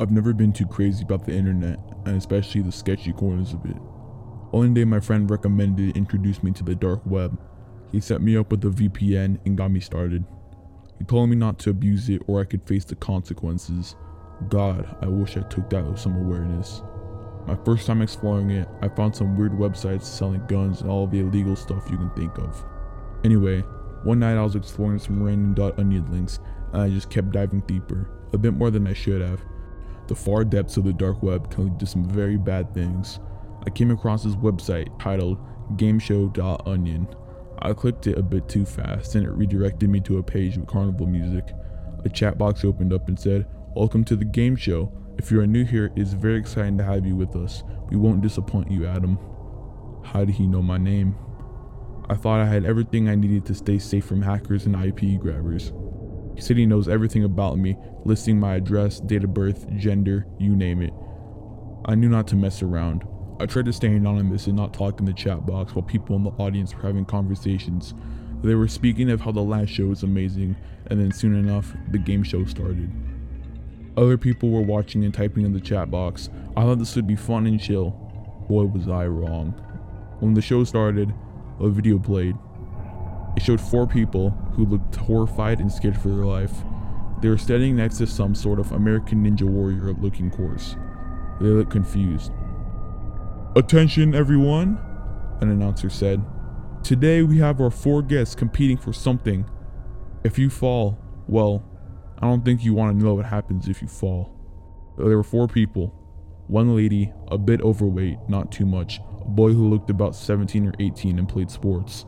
I've never been too crazy about the internet, and especially the sketchy corners of it. One day, my friend recommended introduce me to the dark web. He set me up with a VPN and got me started. He told me not to abuse it or I could face the consequences. God, I wish I took that with some awareness. My first time exploring it, I found some weird websites selling guns and all the illegal stuff you can think of. Anyway, one night I was exploring some random .onion links and I just kept diving deeper, a bit more than I should have. The far depths of the dark web can lead to some very bad things. I came across this website titled gameshow.onion. I clicked it a bit too fast and it redirected me to a page with carnival music. A chat box opened up and said, Welcome to the game show. If you are new here, it's very exciting to have you with us. We won't disappoint you, Adam. How did he know my name? I thought I had everything I needed to stay safe from hackers and IP grabbers. Said knows everything about me, listing my address, date of birth, gender, you name it. I knew not to mess around. I tried to stay anonymous and not talk in the chat box while people in the audience were having conversations. They were speaking of how the last show was amazing, and then soon enough, the game show started. Other people were watching and typing in the chat box. I thought this would be fun and chill. Boy, was I wrong. When the show started, a video played. It showed four people who looked horrified and scared for their life. They were standing next to some sort of American Ninja Warrior looking course. They looked confused. Attention, everyone, an announcer said. Today we have our four guests competing for something. If you fall, well, I don't think you want to know what happens if you fall. There were four people one lady, a bit overweight, not too much, a boy who looked about 17 or 18 and played sports,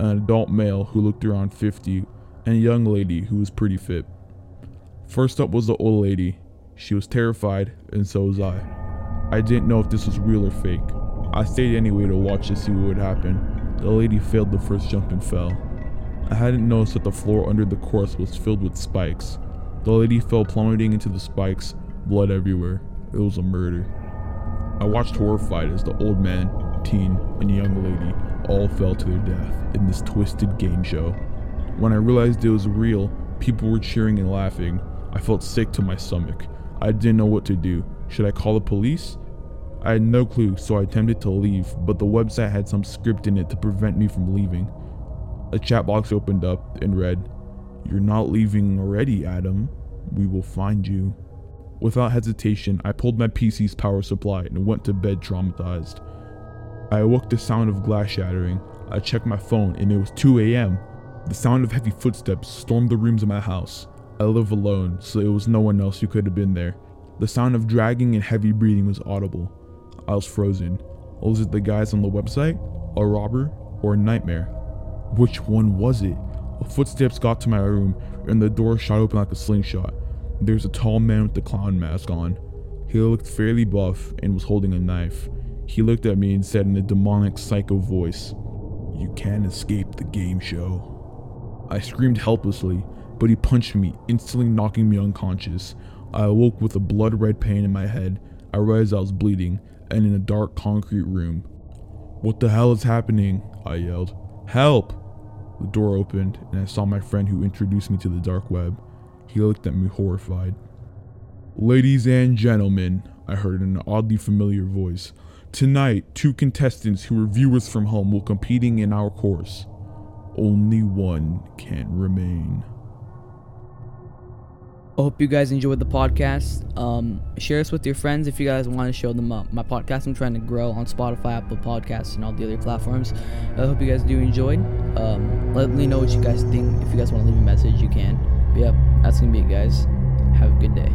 an adult male who looked around 50, and a young lady who was pretty fit. First up was the old lady. She was terrified, and so was I. I didn't know if this was real or fake. I stayed anyway to watch to see what would happen. The lady failed the first jump and fell. I hadn't noticed that the floor under the course was filled with spikes. The lady fell plummeting into the spikes, blood everywhere. It was a murder. I watched horrified as the old man, teen, and young lady all fell to their death in this twisted game show. When I realized it was real, people were cheering and laughing. I felt sick to my stomach. I didn't know what to do. Should I call the police? I had no clue, so I attempted to leave, but the website had some script in it to prevent me from leaving. A chat box opened up and read, You're not leaving already, Adam. We will find you. Without hesitation, I pulled my PC's power supply and went to bed traumatized. I awoke to the sound of glass shattering. I checked my phone and it was 2 a.m. The sound of heavy footsteps stormed the rooms of my house. I live alone, so it was no one else who could have been there. The sound of dragging and heavy breathing was audible. I was frozen. Was it the guys on the website, a robber, or a nightmare? Which one was it? Footsteps got to my room, and the door shot open like a slingshot. There was a tall man with the clown mask on. He looked fairly buff and was holding a knife. He looked at me and said in a demonic psycho voice, You can't escape the game show. I screamed helplessly, but he punched me, instantly knocking me unconscious. I awoke with a blood red pain in my head. I realized I was bleeding and in a dark concrete room. What the hell is happening? I yelled. Help! The door opened and I saw my friend who introduced me to the dark web. He looked at me horrified. Ladies and gentlemen, I heard an oddly familiar voice. Tonight, two contestants who are viewers from home will competing in our course. Only one can remain. I hope you guys enjoyed the podcast. Um, share this with your friends if you guys want to show them up. My podcast, I'm trying to grow on Spotify, Apple Podcasts, and all the other platforms. I hope you guys do enjoy. Um, let me know what you guys think. If you guys want to leave a message, you can. But yep, that's gonna be it, guys. Have a good day.